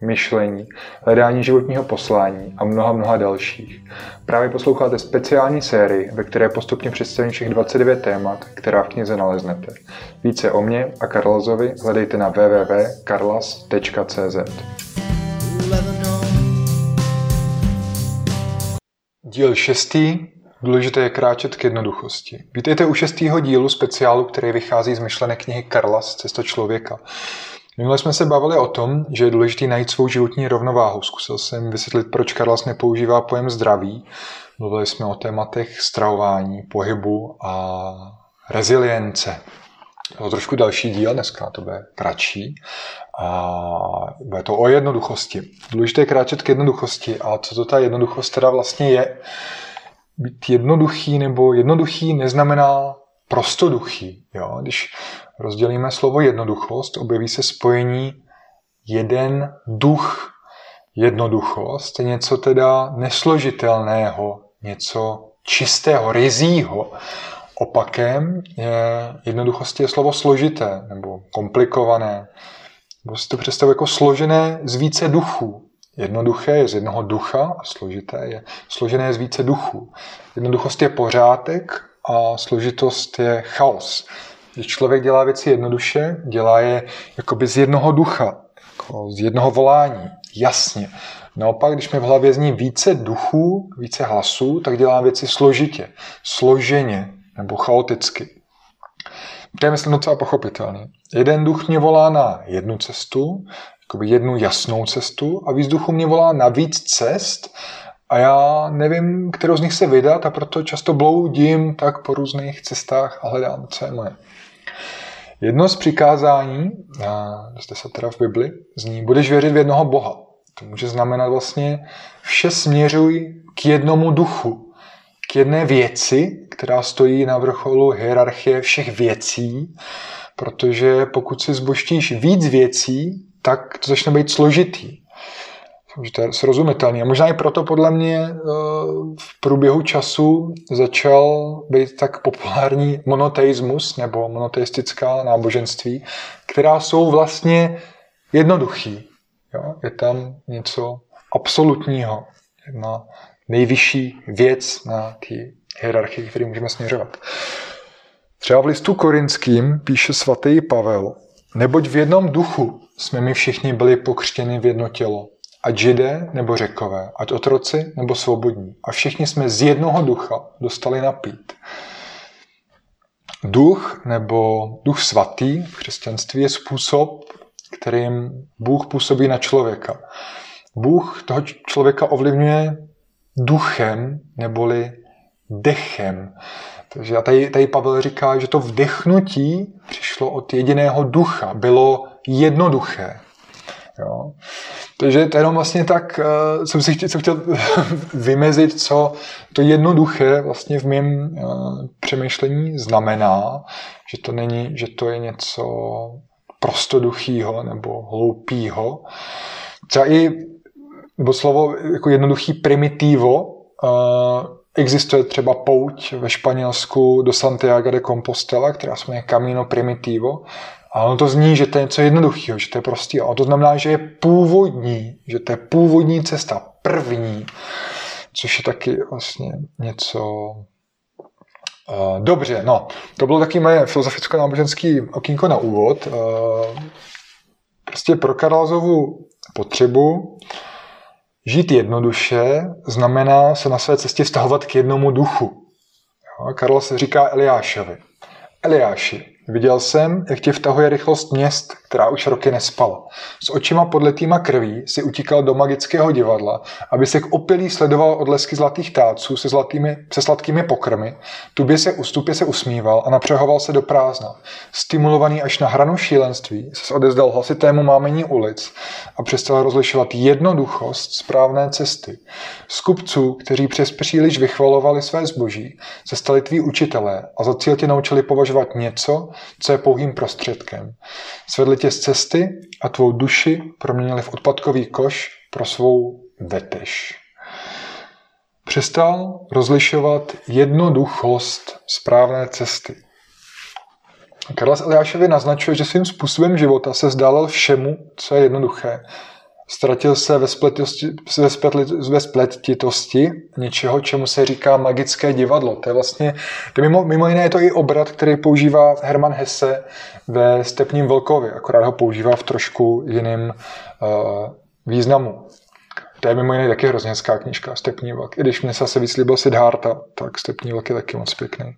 myšlení, hledání životního poslání a mnoha, mnoha dalších. Právě posloucháte speciální sérii, ve které postupně představím všech 29 témat, která v knize naleznete. Více o mě a Karlazovi hledejte na www.karlas.cz. Díl šestý. Důležité je kráčet k jednoduchosti. Vítejte u šestého dílu speciálu, který vychází z myšlené knihy Karlas Cesta člověka. Minule jsme se bavili o tom, že je důležité najít svou životní rovnováhu. Zkusil jsem vysvětlit, proč Karlas nepoužívá pojem zdraví. Mluvili jsme o tématech stravování, pohybu a rezilience. To trošku další díl, dneska to bude kratší. A bude to o jednoduchosti. Důležité je kráčet k jednoduchosti. A co to ta jednoduchost teda vlastně je? Být jednoduchý nebo jednoduchý neznamená prostoduchý. Jo? Když rozdělíme slovo jednoduchost, objeví se spojení jeden duch. Jednoduchost je něco teda nesložitelného, něco čistého, rizího. Opakem je jednoduchosti je slovo složité nebo komplikované. Si to představuje jako složené z více duchů. Jednoduché je z jednoho ducha a složité je složené z více duchů. Jednoduchost je pořádek a složitost je chaos. Když člověk dělá věci jednoduše, dělá je jakoby z jednoho ducha, jako z jednoho volání, jasně. Naopak, když mi v hlavě zní více duchů, více hlasů, tak dělá věci složitě, složeně nebo chaoticky. To je, myslím, docela pochopitelný. Jeden duch mě volá na jednu cestu, jednu jasnou cestu a víc duchů mě volá na víc cest a já nevím, kterou z nich se vydat a proto často bloudím tak po různých cestách a hledám, co je moje. Jedno z přikázání, zde se teda v Bibli, zní, budeš věřit v jednoho Boha. To může znamenat vlastně, vše směřuj k jednomu duchu, k jedné věci, která stojí na vrcholu hierarchie všech věcí, protože pokud si zboštíš víc věcí, tak to začne být složitý že to je srozumitelný. A možná i proto podle mě eh, v průběhu času začal být tak populární monoteismus nebo monoteistická náboženství, která jsou vlastně jednoduchý. Jo? Je tam něco absolutního, jedna nejvyšší věc na té hierarchii, který můžeme směřovat. Třeba v listu korinským píše svatý Pavel, neboť v jednom duchu jsme my všichni byli pokřtěni v jedno tělo ať židé nebo řekové, ať otroci nebo svobodní. A všichni jsme z jednoho ducha dostali napít. Duch nebo duch svatý v křesťanství je způsob, kterým Bůh působí na člověka. Bůh toho člověka ovlivňuje duchem neboli dechem. Takže a tady, tady Pavel říká, že to vdechnutí přišlo od jediného ducha, bylo jednoduché. Jo. Takže to jenom vlastně tak uh, jsem si chtěl, jsem chtěl vymezit, co to jednoduché vlastně v mém uh, přemýšlení znamená, že to není, že to je něco prostoduchýho nebo hloupýho. Třeba i nebo slovo jako jednoduchý primitivo uh, existuje třeba pouť ve Španělsku do Santiago de Compostela, která se jmenuje Camino Primitivo a ono to zní, že to je něco jednoduchého, že to je prostě. A to znamená, že je původní, že to je původní cesta, první, což je taky vlastně něco Uh, dobře, no, to bylo taky moje filozoficko-náboženský okýnko na úvod. Uh, prostě pro Karlazovu potřebu žít jednoduše znamená se na své cestě vztahovat k jednomu duchu. Jo, se říká Eliášovi. Eliáši, Viděl jsem, jak ti vtahuje rychlost měst, která už roky nespala. S očima podletýma krví si utíkal do magického divadla, aby se k opilí sledoval odlesky zlatých táců se, zlatými, se sladkými pokrmy, tubě se ustupě se usmíval a napřehoval se do prázdna. Stimulovaný až na hranu šílenství se odezdal hlasitému mámení ulic a přestal rozlišovat jednoduchost správné cesty. Z kupců, kteří přes příliš vychvalovali své zboží, se stali tví učitelé a za cíl tě naučili považovat něco, co je pouhým prostředkem. Svedli tě z cesty a tvou duši proměnili v odpadkový koš pro svou vetež. Přestal rozlišovat jednoduchost správné cesty. Karlas Eliášovi naznačuje, že svým způsobem života se zdálel všemu, co je jednoduché. Ztratil se ve, ve, ve spletitosti něčeho, čemu se říká magické divadlo. To je vlastně, to mimo, mimo jiné je to i obrat, který používá Herman Hesse ve Stepním Vlkovi, akorát ho používá v trošku jiném uh, významu. To je mimo jiné taky hrozně hezká knížka, Stepní vlk. I když mě se asi víc líbil Siddhartha, tak Stepní vlk je taky moc pěkný.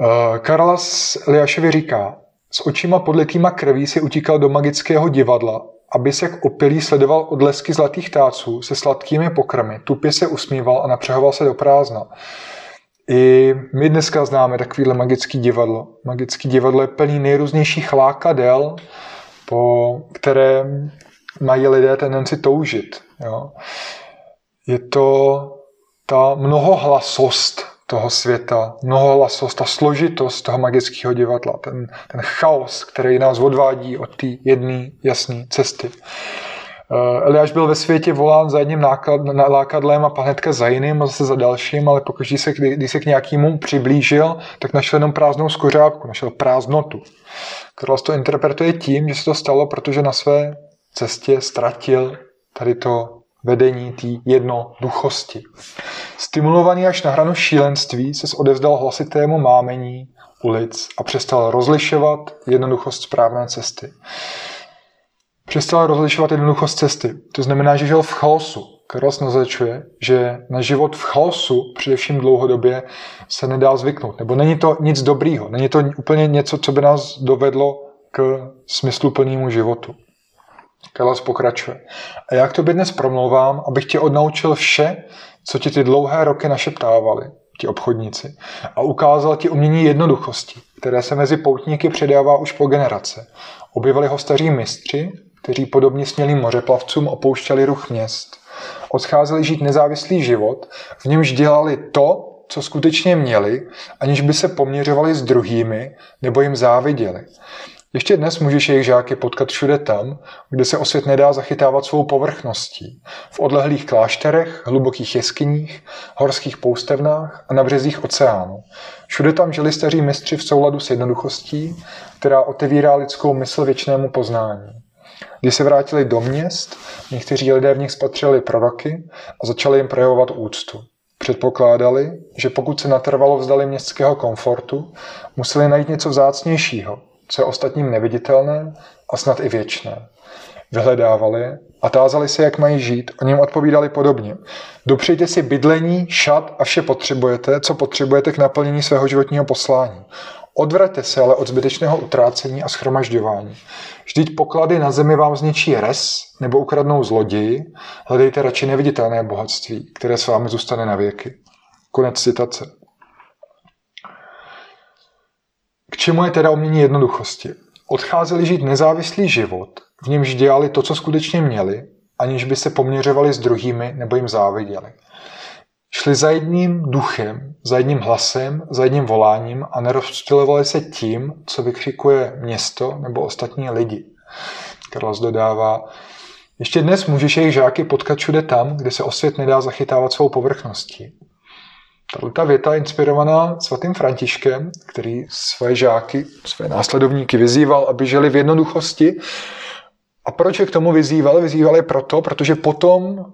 Uh, Karlas Liašovi říká, s očima podletýma krví si utíkal do magického divadla, aby se k opilí sledoval odlesky zlatých táců se sladkými pokrmy, tupě se usmíval a napřehoval se do prázdna. I my dneska známe takovýhle magický divadlo. Magický divadlo je plný nejrůznějších lákadel, po kterém mají lidé tendenci toužit. Jo. Je to ta mnohohlasost toho světa, mnohohlasost, ta složitost toho magického divadla, ten, ten chaos, který nás odvádí od té jedné jasné cesty. Uh, Eliáš byl ve světě volán za jedním náklad, lákadlem a hnedka za jiným a zase za dalším, ale pokud se, když se k nějakému přiblížil, tak našel jenom prázdnou skořápku, našel prázdnotu. Karlas to interpretuje tím, že se to stalo, protože na své cestě ztratil tady to vedení té jednoduchosti. Stimulovaný až na hranu šílenství se odevzdal hlasitému mámení ulic a přestal rozlišovat jednoduchost správné cesty. Přestal rozlišovat jednoduchost cesty. To znamená, že žil v chaosu. Karls naznačuje, že na život v chaosu, především dlouhodobě, se nedá zvyknout. Nebo není to nic dobrýho. Není to úplně něco, co by nás dovedlo k smysluplnému životu. Kalas pokračuje. A já k tobě dnes promlouvám, abych tě odnaučil vše, co ti ty dlouhé roky našeptávali, ti obchodníci, a ukázal ti umění jednoduchosti, které se mezi poutníky předává už po generace. Objevili ho staří mistři, kteří podobně smělým mořeplavcům opouštěli ruch měst. Odcházeli žít nezávislý život, v němž dělali to, co skutečně měli, aniž by se poměřovali s druhými nebo jim záviděli. Ještě dnes můžeš jejich žáky potkat všude tam, kde se osvět nedá zachytávat svou povrchností. V odlehlých klášterech, hlubokých jeskyních, horských poustevnách a na březích oceánu. Všude tam žili staří mistři v souladu s jednoduchostí, která otevírá lidskou mysl věčnému poznání. Když se vrátili do měst, někteří lidé v nich spatřili proroky a začali jim projevovat úctu. Předpokládali, že pokud se natrvalo vzdali městského komfortu, museli najít něco vzácnějšího, co je ostatním neviditelné a snad i věčné. Vyhledávali a tázali se, jak mají žít, o něm odpovídali podobně. Dopřejte si bydlení, šat a vše potřebujete, co potřebujete k naplnění svého životního poslání. Odvraťte se ale od zbytečného utrácení a schromažďování. Vždyť poklady na zemi vám zničí res nebo ukradnou zloději, hledejte radši neviditelné bohatství, které s vámi zůstane na věky. Konec citace. K čemu je teda umění jednoduchosti? Odcházeli žít nezávislý život, v němž dělali to, co skutečně měli, aniž by se poměřovali s druhými nebo jim záviděli. Šli za jedním duchem, za jedním hlasem, za jedním voláním a nerozptilovali se tím, co vykřikuje město nebo ostatní lidi. Karlas dodává, ještě dnes můžeš jejich žáky potkat všude tam, kde se osvět nedá zachytávat svou povrchností. Ta věta je inspirovaná svatým Františkem, který své žáky, své následovníky vyzýval, aby žili v jednoduchosti. A proč je k tomu vyzýval? Vyzýval je proto, protože potom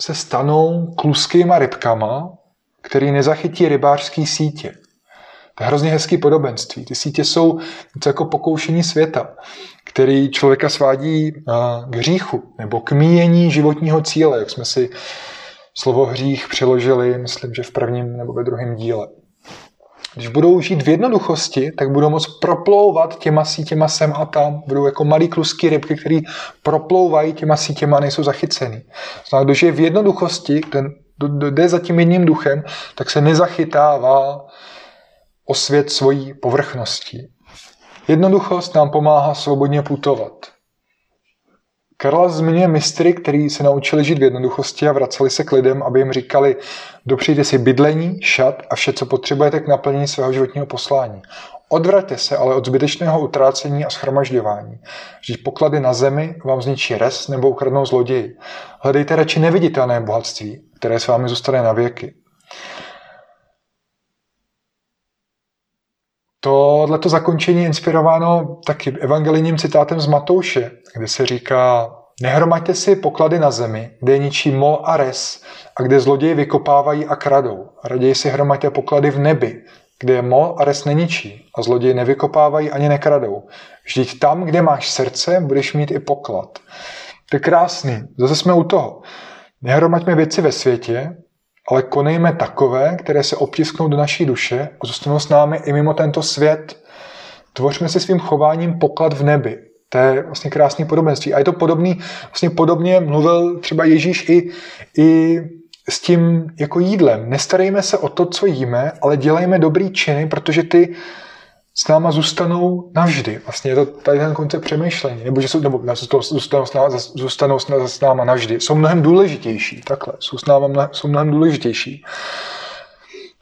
se stanou kluskýma rybkama, který nezachytí rybářský sítě. To je hrozně hezký podobenství. Ty sítě jsou něco jako pokoušení světa, který člověka svádí k hříchu nebo k míjení životního cíle, jak jsme si slovo hřích přeložili, myslím, že v prvním nebo ve druhém díle. Když budou žít v jednoduchosti, tak budou moct proplouvat těma sítěma sem a tam. Budou jako malý klusky rybky, které proplouvají těma sítěma a nejsou zachycený. Znamená, když je v jednoduchosti, ten jde za tím jedním duchem, tak se nezachytává o svět svojí povrchností. Jednoduchost nám pomáhá svobodně putovat. Karla zmiňuje mistry, který se naučili žít v jednoduchosti a vraceli se k lidem, aby jim říkali, dopřijte si bydlení, šat a vše, co potřebujete k naplnění svého životního poslání. Odvraťte se ale od zbytečného utrácení a schromažďování. Vždyť poklady na zemi vám zničí res nebo ukradnou zloději. Hledejte radši neviditelné bohatství, které s vámi zůstane na věky. Tohleto zakončení je inspirováno taky evangelijním citátem z Matouše, kde se říká Nehromaďte si poklady na zemi, kde je ničí mol a res a kde zloději vykopávají a kradou. Raději si hromaďte poklady v nebi, kde je mol a res neničí a zloději nevykopávají ani nekradou. Vždyť tam, kde máš srdce, budeš mít i poklad. To je krásný. Zase jsme u toho. Nehromaďme věci ve světě, ale konejme takové, které se obtisknou do naší duše a zůstanou s námi i mimo tento svět. Tvořme si svým chováním poklad v nebi. To je vlastně krásný podobenství. A je to podobný, vlastně podobně mluvil třeba Ježíš i, i s tím jako jídlem. Nestarejme se o to, co jíme, ale dělejme dobrý činy, protože ty s náma zůstanou navždy. Vlastně je to tady ten koncept přemýšlení, nebo že jsou, nebo zůstanou, s náma, zůstanou s náma navždy. Jsou mnohem důležitější, takhle, jsou, s náma, jsou mnohem důležitější.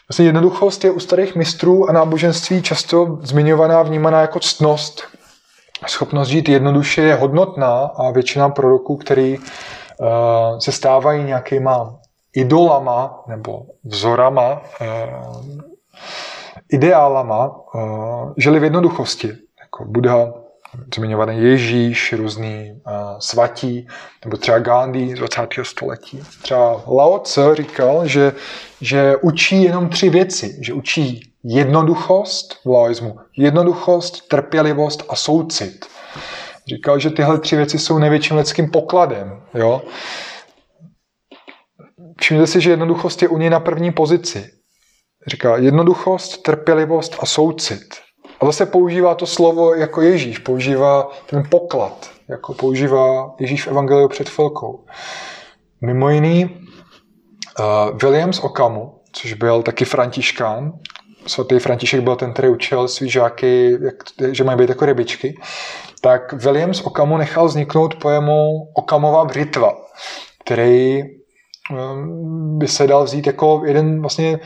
Vlastně jednoduchost je u starých mistrů a náboženství často zmiňovaná, vnímaná jako ctnost. Schopnost žít jednoduše je hodnotná a většina proroků, který uh, se stávají nějakýma idolama nebo vzorama, uh, ideálama, uh, žili v jednoduchosti. Jako Buddha, zmiňovaný Ježíš, různý uh, svatí, nebo třeba Gandhi z 20. století. Třeba Lao Tse říkal, že, že učí jenom tři věci. Že učí jednoduchost v laoismu, jednoduchost, trpělivost a soucit. Říkal, že tyhle tři věci jsou největším lidským pokladem. Jo? Všimněte si, že jednoduchost je u něj na první pozici. Říká jednoduchost, trpělivost a soucit. A zase používá to slovo jako Ježíš, používá ten poklad, jako používá Ježíš v Evangeliu před chvilkou. Mimo jiný uh, Williams Okamu, což byl taky františkán, svatý František byl ten, který učil svý žáky, jak, že mají být jako rybičky, tak Williams Okamu nechal vzniknout pojemu Okamová břitva, který um, by se dal vzít jako jeden vlastně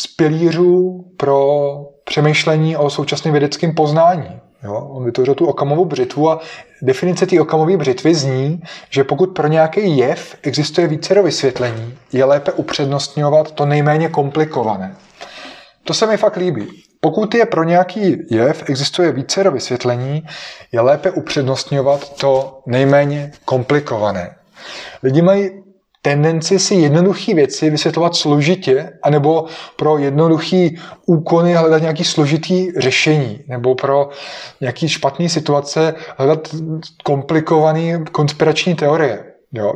z pilířů pro přemýšlení o současném vědeckém poznání. Jo? On vytvořil tu okamovou břitvu a definice té okamové břitvy zní, že pokud pro nějaký jev existuje více vysvětlení, je lépe upřednostňovat to nejméně komplikované. To se mi fakt líbí. Pokud je pro nějaký jev existuje více vysvětlení, je lépe upřednostňovat to nejméně komplikované. Lidi mají tendenci si jednoduché věci vysvětlovat složitě, anebo pro jednoduché úkony hledat nějaký složitý řešení, nebo pro nějaký špatné situace hledat komplikované konspirační teorie. Jo,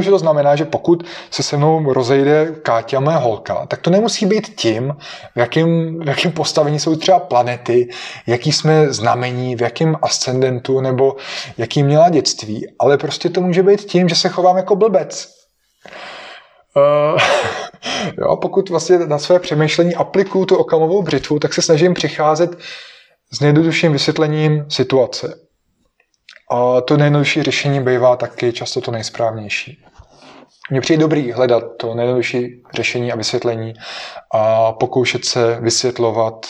že to znamená, že pokud se se mnou rozejde Káťa, moje holka, tak to nemusí být tím, v jakém, v jakém postavení jsou třeba planety, jaký jsme znamení, v jakém ascendentu nebo jaký měla dětství, ale prostě to může být tím, že se chovám jako blbec. Uh, jo, pokud vlastně na své přemýšlení aplikuju tu okamovou břitvu, tak se snažím přicházet s nejjednodušším vysvětlením situace. A to nejjednodušší řešení bývá taky často to nejsprávnější. Mně přijde dobrý hledat to nejjednodušší řešení a vysvětlení a pokoušet se vysvětlovat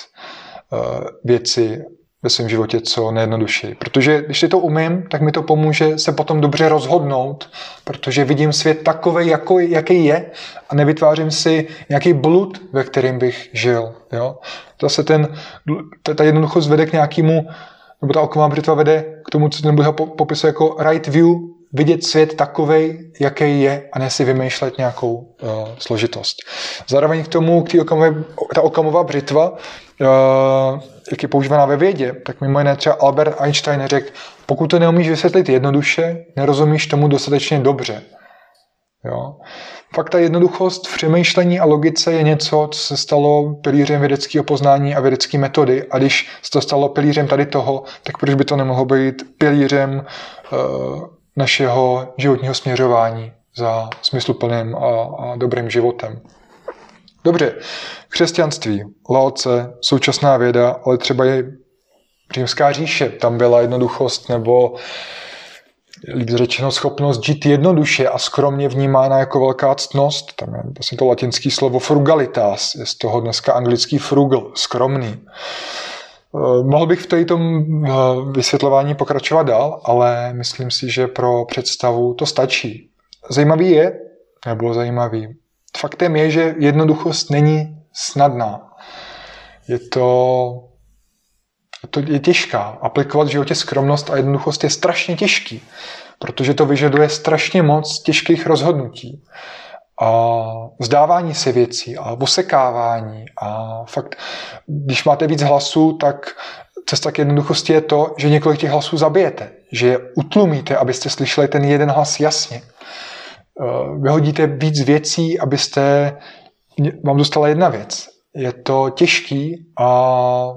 uh, věci ve svém životě co nejjednodušší. Protože když si to umím, tak mi to pomůže se potom dobře rozhodnout, protože vidím svět takový, jako, jaký je a nevytvářím si nějaký blud, ve kterým bych žil. Jo? Zase ten, ta jednoduchost vede k nějakému, nebo ta oková břitva vede k tomu, co ten Buddha popisuje jako right view, vidět svět takový, jaký je a ne si vymýšlet nějakou uh, složitost. Zároveň k tomu, k okamové, ta okamová břitva, uh, jak je používaná ve vědě, tak mimo jiné třeba Albert Einstein řekl, pokud to neumíš vysvětlit jednoduše, nerozumíš tomu dostatečně dobře. Jo? Fakt ta jednoduchost v přemýšlení a logice je něco, co se stalo pilířem vědeckého poznání a vědecké metody. A když se to stalo pilířem tady toho, tak proč by to nemohlo být pilířem uh, našeho životního směřování za smysluplným a, a dobrým životem. Dobře, křesťanství, Laoce, současná věda, ale třeba i římská říše, tam byla jednoduchost nebo líp řečeno schopnost žít jednoduše a skromně vnímána jako velká ctnost. Tam je vlastně to latinské slovo frugalitas, je z toho dneska anglický frugal, skromný. Eh, mohl bych v tom eh, vysvětlování pokračovat dál, ale myslím si, že pro představu to stačí. Zajímavý je, nebo zajímavý, faktem je, že jednoduchost není snadná. Je to, to je těžká. Aplikovat v životě skromnost a jednoduchost je strašně těžký, protože to vyžaduje strašně moc těžkých rozhodnutí a vzdávání se věcí a osekávání a fakt, když máte víc hlasů, tak cesta k jednoduchosti je to, že několik těch hlasů zabijete, že je utlumíte, abyste slyšeli ten jeden hlas jasně. Eh, vyhodíte víc věcí, abyste vám dostala jedna věc. Je to těžký, a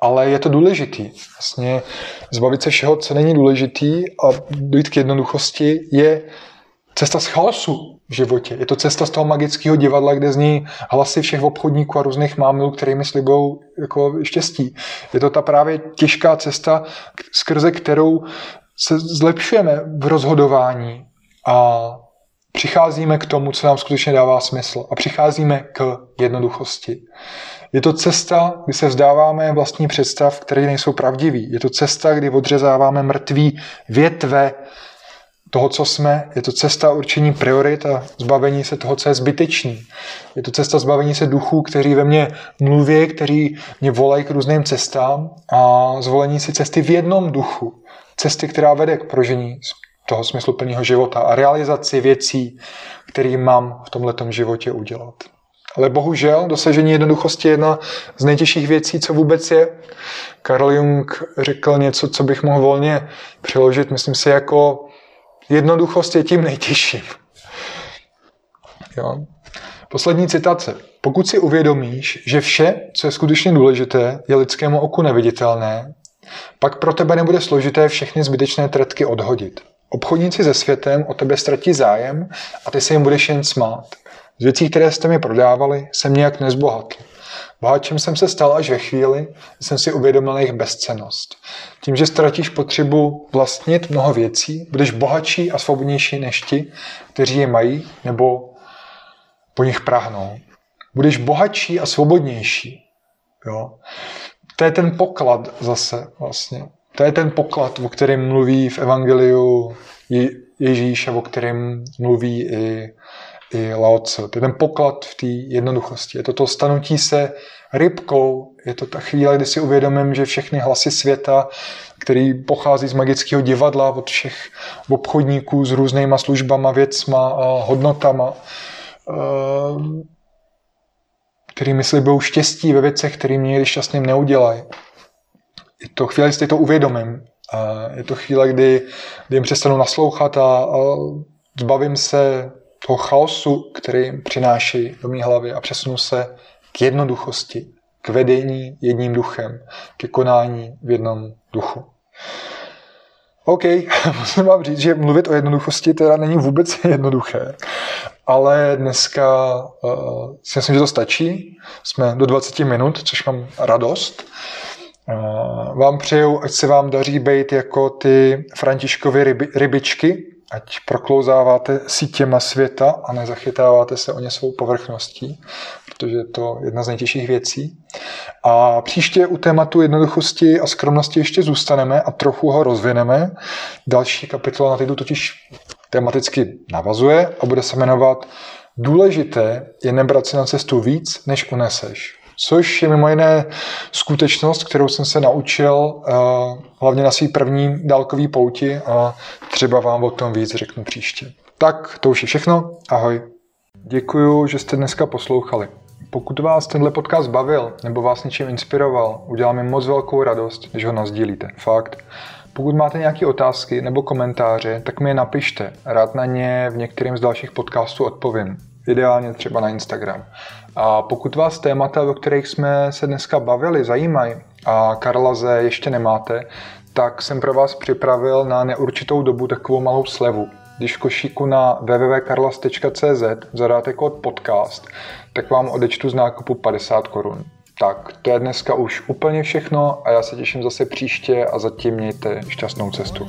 ale je to důležitý. Vlastně zbavit se všeho, co není důležitý a dojít k jednoduchosti je cesta z chaosu v životě. Je to cesta z toho magického divadla, kde zní hlasy všech obchodníků a různých mámilů, kterými slibou jako štěstí. Je to ta právě těžká cesta, skrze kterou se zlepšujeme v rozhodování a přicházíme k tomu, co nám skutečně dává smysl a přicházíme k jednoduchosti. Je to cesta, kdy se vzdáváme vlastní představ, které nejsou pravdivý. Je to cesta, kdy odřezáváme mrtvý větve toho, co jsme. Je to cesta určení priorit a zbavení se toho, co je zbytečný. Je to cesta zbavení se duchů, kteří ve mně mluví, kteří mě volají k různým cestám a zvolení si cesty v jednom duchu. Cesty, která vede k prožení toho smysluplného života a realizaci věcí, které mám v tomto životě udělat. Ale bohužel dosažení jednoduchosti je jedna z nejtěžších věcí, co vůbec je. Karl Jung řekl něco, co bych mohl volně přeložit, myslím si, jako jednoduchost je tím nejtěžším. Jo. Poslední citace. Pokud si uvědomíš, že vše, co je skutečně důležité, je lidskému oku neviditelné, pak pro tebe nebude složité všechny zbytečné tretky odhodit. Obchodníci se světem o tebe ztratí zájem a ty se jim budeš jen smát. Z věcí, které jste mi prodávali, jsem nějak nezbohatl. Bohatčem jsem se stal až ve chvíli, kdy jsem si uvědomil jejich bezcenost. Tím, že ztratíš potřebu vlastnit mnoho věcí, budeš bohatší a svobodnější než ti, kteří je mají nebo po nich prahnou. Budeš bohatší a svobodnější. Jo? To je ten poklad zase vlastně. To je ten poklad, o kterém mluví v Evangeliu Ježíš a o kterém mluví i i Lao Tzu. To je ten poklad v té jednoduchosti. Je to to stanutí se rybkou, je to ta chvíle, kdy si uvědomím, že všechny hlasy světa, který pochází z magického divadla od všech obchodníků s různýma službama, věcma a hodnotama, eh, který mi slibují štěstí ve věcech, které mě někdy šťastným neudělají. Je to chvíle, kdy to uvědomím. Je to chvíle, kdy, kdy jim přestanu naslouchat a, a zbavím se toho chaosu, který přináší do mé hlavy a přesunu se k jednoduchosti, k vedení jedním duchem, ke konání v jednom duchu. OK, musím vám říct, že mluvit o jednoduchosti teda není vůbec jednoduché, ale dneska uh, si myslím, že to stačí. Jsme do 20 minut, což mám radost. Uh, vám přeju, ať se vám daří být jako ty Františkovy ryby, rybičky, ať proklouzáváte sítěma světa a nezachytáváte se o ně svou povrchností, protože je to jedna z nejtěžších věcí. A příště u tématu jednoduchosti a skromnosti ještě zůstaneme a trochu ho rozvineme. Další kapitola na týdu totiž tematicky navazuje a bude se jmenovat Důležité je nebrat si na cestu víc, než uneseš. Což je mimo jiné skutečnost, kterou jsem se naučil uh, hlavně na své první dálkové pouti a třeba vám o tom víc řeknu příště. Tak, to už je všechno. Ahoj. Děkuju, že jste dneska poslouchali. Pokud vás tenhle podcast bavil nebo vás něčím inspiroval, udělá mi moc velkou radost, když ho nazdílíte. Fakt. Pokud máte nějaké otázky nebo komentáře, tak mi je napište. Rád na ně v některém z dalších podcastů odpovím. Ideálně třeba na Instagram. A pokud vás témata, o kterých jsme se dneska bavili, zajímají a Karlaze ještě nemáte, tak jsem pro vás připravil na neurčitou dobu takovou malou slevu. Když v košíku na www.karlas.cz zadáte kód podcast, tak vám odečtu z nákupu 50 korun. Tak, to je dneska už úplně všechno a já se těším zase příště a zatím mějte šťastnou cestu.